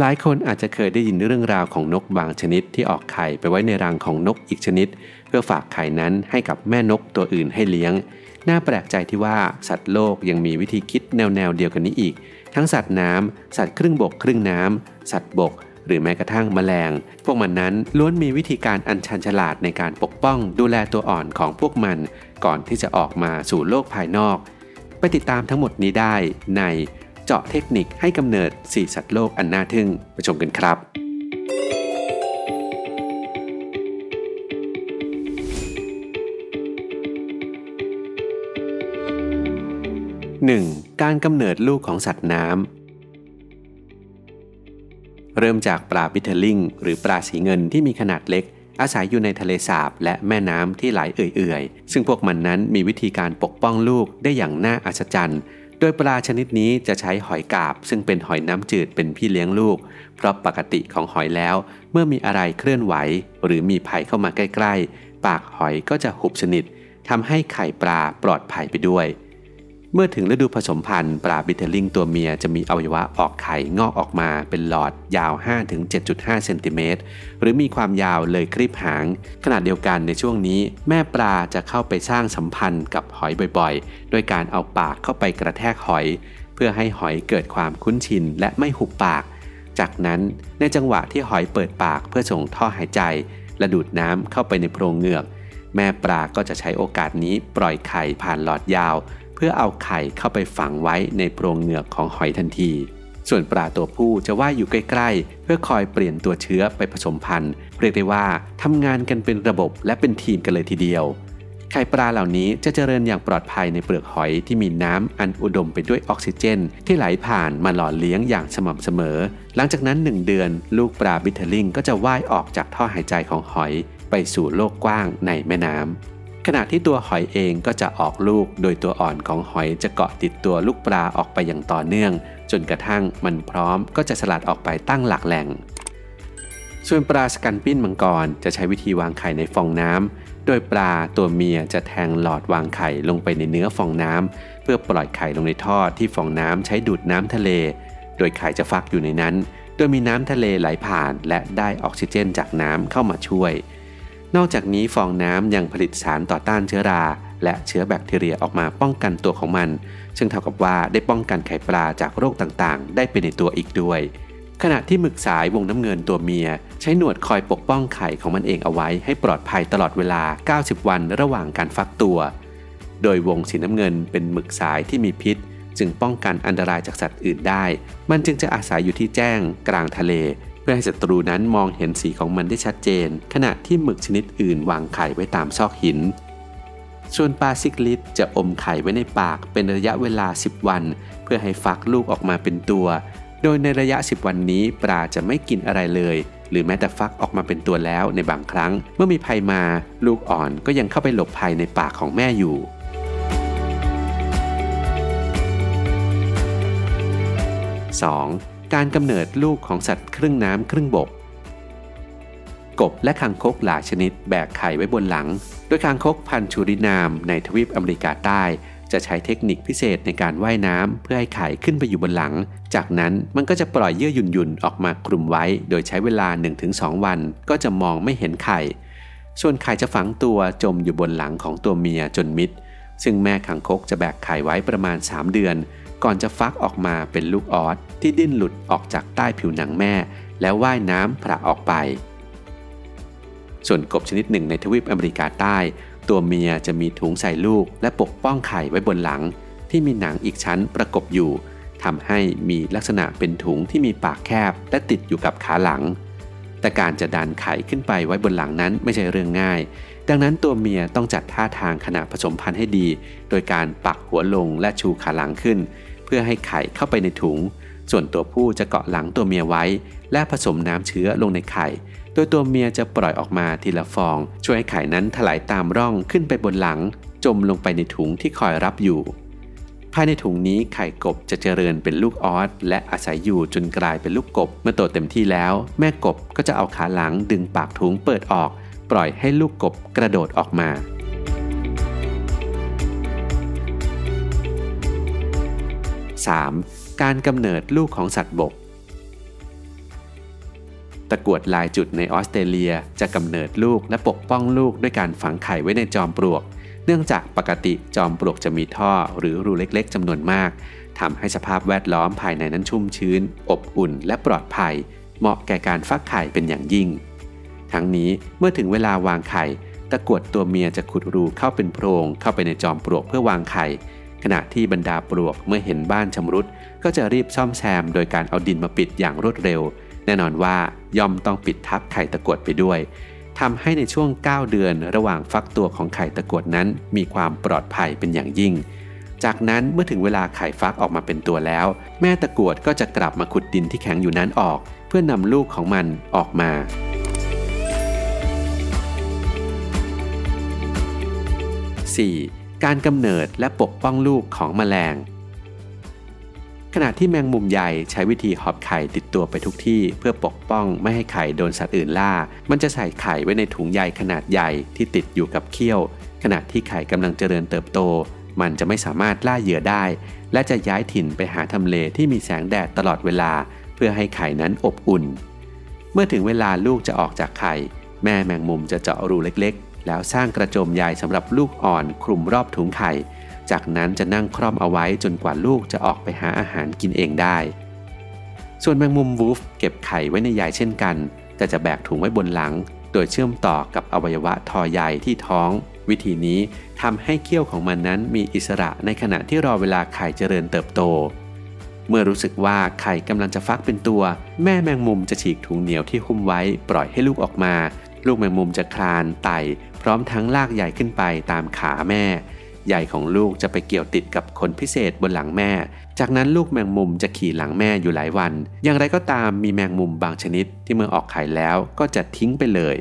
หลายคนอาจจะเคยได้ยินเรื่องราวของนกบางชนิดที่ออกไข่ไปไว้ในรังของนกอีกชนิด เพื่อฝากไข่นั้นให้กับแม่นกตัวอื่นให้เลี้ยง น่าแปลกใจที่ว่าสัตว์โลกยังมีวิธีคิดแนวแนวเดียวกันนี้อีก ทั้งสัตว์น้ำสัตว์ครึ่งบกครึ่งน้ำสัตว์บก หรือแม้กระทั่งแมลง พวกมันนั้นล้วนมีวิธีการอันชันฉลาดในการปกป้อง ดูแลตัวอ่อนของพวกมัน ก่อนที่จะออกมาสู่โลกภายนอก ไปติดตามทั้งหมดนี้ได้ใน เจาะเทคนิคให้กำเนิดสี่สัตว์โลกอันน่าทึ่งไปชมกันครับ 1. การกำเนิดลูกของสัตว์น้ำ เริ่มจากปลาบิทเทลลิงหรือปลาสีเงินที่มีขนาดเล็ก อาศัยอยู่ในทะเลสาบและแม่น้ำที่ไหลเอื่อยๆ ซึ่งพวกมันนั้นมีวิธีการปกป้องลูกได้อย่างน่าอัศจรรย์ โดยปลาชนิดนี้จะใช้หอยกาบ ซึ่งเป็นหอยน้ำจืดเป็นพี่เลี้ยงลูก เพราะปกติของหอยแล้ว เมื่อมีอะไรเคลื่อนไหว หรือมีภัยเข้ามาใกล้ ๆ ปากหอยก็จะหุบสนิททำให้ไข่ปลาปลอดภัยไปด้วย เมื่อถึงฤดูผสมพันธุ์ปลาบิเทลลิงตัวเมียจะมีอวัยวะออกไข่งอกออกมาเป็นหลอดยาว 5-7.5 เซนติเมตรหรือมีความยาวเลยครีบหางขณะเดียวกันในช่วงนี้ แม่ปลาจะเข้าไปสร้างสัมพันธ์กับหอยบ่อยๆโดยการเอาปากเข้าไปกระแทกหอย เพื่อให้หอยเกิดความคุ้นชินและไม่หุบปาก จากนั้นในจังหวะที่หอยเปิดปากเพื่อส่งท่อหายใจ และดูดน้ำเข้าไปในโพรงเหงือก แม่ปลาก็จะใช้โอกาสนี้ปล่อยไข่ผ่านหลอดยาว พื่อเอาไข่เข้าไปฝังไว้ในโพรงเหงือกของหอยทันที ส่วนปลาตัวผู้จะว่ายอยู่ใกล้ๆ เพื่อคอยเปลี่ยนตัวเชื้อไปผสมพันธุ์ เรียกได้ว่าทำงานกันเป็นระบบและเป็นทีมกันเลยทีเดียว ไข่ปลาเหล่านี้จะเจริญอย่างปลอดภัยในเปลือกหอยที่มีน้ำอันอุดมไปด้วยออกซิเจน ที่ไหลผ่านมาหล่อเลี้ยงอย่างสม่ำเสมอ หลังจากนั้น 1 เดือนลูกปลาบิทเทลลิงก็จะว่ายออกจากท่อหายใจของหอย ไปสู่โลกกว้างในแม่น้ำ ขณะที่ตัวหอยเองก็จะออกลูกโดยตัวอ่อนของหอยจะเกาะติดตัวลูกปลาออกไปอย่างต่อเนื่อง จนกระทั่งมันพร้อมก็จะสลัดออกไปตั้งหลักแหล่ง ส่วนปลาสกันปิ้นมังกรจะใช้วิธีวางไข่ในฟองน้ำ โดยปลาตัวเมียจะแทงหลอดวางไข่ลงไปในเนื้อฟองน้ำ เพื่อปล่อยไข่ลงในท่อที่ฟองน้ำใช้ดูดน้ำทะเล โดยไข่จะฟักอยู่ในนั้น โดยมีน้ำทะเลไหลผ่าน และได้ออกซิเจนจากน้ำเข้ามาช่วย นอกจากนี้ฟองน้ำยังผลิตสารต่อต้านเชื้อรา และเชื้อแบคทีเรียออกมาป้องกันตัวของมัน ซึ่งเท่ากับว่าได้ป้องกันไข่ปลาจากโรคต่างๆ ได้ไปในตัวอีกด้วย ขณะที่หมึกสายวงน้ำเงินตัวเมีย ใช้หนวดคอยปกป้องไข่ของมันเองเอาไว้ให้ปลอดภัยตลอดเวลา 90 วันระหว่างการฟักตัว โดยวงสีน้ำเงินเป็นหมึกสายที่มีพิษ จึงป้องกันอันตรายจากสัตว์อื่นได้ มันจึงจะอาศัยอยู่ที่แจ้ง กลางทะเล พื่อให้ศัตรูนั้นมองเห็นสีของมันได้ชัดเจน ขณะที่หมึกชนิดอื่นวางไข่ไว้ตามซอกหิน ส่วนปลาซิกลิดจะอมไข่ไว้ในปากเป็นระยะเวลา 10 วัน เพื่อให้ฟักลูกออกมาเป็นตัว โดยในระยะ 10 วันนี้ปลาจะไม่กินอะไรเลย หรือแม้แต่ฟักออกมาเป็นตัวแล้วในบางครั้ง เมื่อมีภัยมาลูกอ่อนก็ยังเข้าไปหลบภัยในปากของแม่อยู่ 2. การกำเนิดลูกของสัตว์ครึ่งน้ำครึ่งบก กบและคางคกหลายชนิดแบกไข่ไว้บนหลัง โดยคางคกพันชูรินามในทวีปอเมริกาใต้ จะใช้เทคนิคพิเศษในการว่ายน้ำเพื่อให้ไข่ขึ้นไปอยู่บนหลัง จากนั้นมันก็จะปล่อยเยื่อหยุ่นๆออกมาคลุมไว้ โดยใช้เวลา 1-2 วัน ก็จะมองไม่เห็นไข่ ส่วนไข่จะฝังตัวจมอยู่บนหลังของตัวเมียจนมิดซึ่งแม่คางคกจะแบกไข่ไว้ประมาณ 3 เดือน ก่อนจะฟักออกมาเป็นลูกออสที่ดิ้นหลุดออกจากใต้ผิวหนังแม่ แล้วว่ายน้ำผละออกไป ส่วนกบชนิดหนึ่งในทวีปอเมริกาใต้ ตัวเมียจะมีถุงใส่ลูก และปกป้องไข่ไว้บนหลัง ที่มีหนังอีกชั้นประกบอยู่ทำให้มีลักษณะเป็นถุงที่มีปากแคบ และติดอยู่กับขาหลัง แต่การจะดันไข่ขึ้นไปไว้บนหลังนั้นไม่ใช่เรื่องง่าย ดังนั้นตัวเมียต้องจัดท่าทางขณะผสมพันธุ์ให้ดี โดยการปักหัวลงและชูขาหลังขึ้น พื่อให้ไข่เข้าไปในถุง ส่วนตัวผู้จะเกาะหลังตัวเมียไว้ และผสมน้ำเชื้อลงในไข่ โดยตัวเมียจะปล่อยออกมาทีละฟอง ช่วยให้ไข่นั้นถลายตามร่องขึ้นไปบนหลัง จมลงไปในถุงที่คอยรับอยู่ ภายในถุงนี้ไข่กบจะเจริญเป็นลูกออสและอาศัยอยู่จนกลายเป็นลูกกบ เมื่อโตเต็มที่แล้ว แม่กบก็จะเอาขาหลังดึงปากถุงเปิดออก ปล่อยให้ลูกกบกระโดดออกมา 3. การกำเนิดลูกของสัตว์บก ตะกวดลายจุดในออสเตรเลียจะกำเนิดลูกและปกป้องลูกด้วยการฝังไข่ไว้ในจอมปลวก เนื่องจากปกติจอมปลวกจะมีท่อหรือรูเล็กๆจำนวนมากทำให้สภาพแวดล้อมภายในนั้นชุ่มชื้น อบอุ่น และปลอดภัย เหมาะแก่การฟักไข่เป็นอย่างยิ่ง ทั้งนี้เมื่อถึงเวลาวางไข่ ตะกวดตัวเมียจะขุดรูเข้าเป็นโพรงเข้าไปในจอมปลวกเพื่อวางไข่ ขณะที่บรรดาปลวกเมื่อเห็นบ้านชำรุด ก็จะรีบซ่อมแซมโดยการเอาดินมาปิดอย่างรวดเร็ว แน่นอนว่าย่อมต้องปิดทับไข่ตะกวดไปด้วยทำให้ในช่วง 9 เดือนระหว่างฟักตัวของไข่ตะกวดนั้น มีความปลอดภัยเป็นอย่างยิ่ง จากนั้นเมื่อถึงเวลาไข่ฟักออกมาเป็นตัวแล้ว แม่ตะกวดก็จะกลับมาขุดดินที่แข็งอยู่นั้นออก เพื่อนำลูกของมันออกมา 4. การกำเนิดและปกป้องลูกของแมลง ขณะที่แมงมุมใหญ่ใช้วิธีหอบไข่ติดตัวไปทุกที่ เพื่อปกป้องไม่ให้ไข่โดนสัตว์อื่นล่า มันจะใส่ไข่ไว้ในถุงใยขนาดใหญ่ที่ติดอยู่กับเขี้ยว ขณะที่ไข่กำลังเจริญเติบโต มันจะไม่สามารถล่าเหยื่อได้ และจะย้ายถิ่นไปหาทำเลที่มีแสงแดดตลอดเวลา เพื่อให้ไข่นั้นอบอุ่น เมื่อถึงเวลาลูกจะออกจากไข่ แม่แมงมุมจะเจาะรูเล็กๆ แล้วสร้างกระโจมใยสำหรับลูกอ่อนคลุมรอบถุงไข่ จากนั้นจะนั่งคร่อมเอาไว้จนกว่าลูกจะออกไปหาอาหารกินเองได้ ส่วนแมงมุมวูฟเก็บไข่ไว้ในใยเช่นกัน แต่จะแบกถุงไว้บนหลัง โดยเชื่อมต่อกับอวัยวะทอใยที่ท้อง วิธีนี้ทำให้เขี้ยวของมันนั้นมีอิสระในขณะที่รอเวลาไข่เจริญเติบโตเมื่อรู้สึกว่าไข่กำลังจะฟักเป็นตัว แม่แมงมุมจะฉีกถุงเหนียวที่หุ้มไว้ปล่อยให้ลูกออกมา ลูกแมงมุมจะคลานไต่ พร้อมทั้งลากใหญ่ขึ้นไปตามขาแม่ ใหญ่ของลูกจะไปเกี่ยวติดกับคนพิเศษบนหลังแม่ จากนั้นลูกแมงมุมจะขี่หลังแม่อยู่หลายวัน อย่างไรก็ตามมีแมงมุมบางชนิดที่เมื่อออกไข่แล้วก็จะทิ้งไปเลย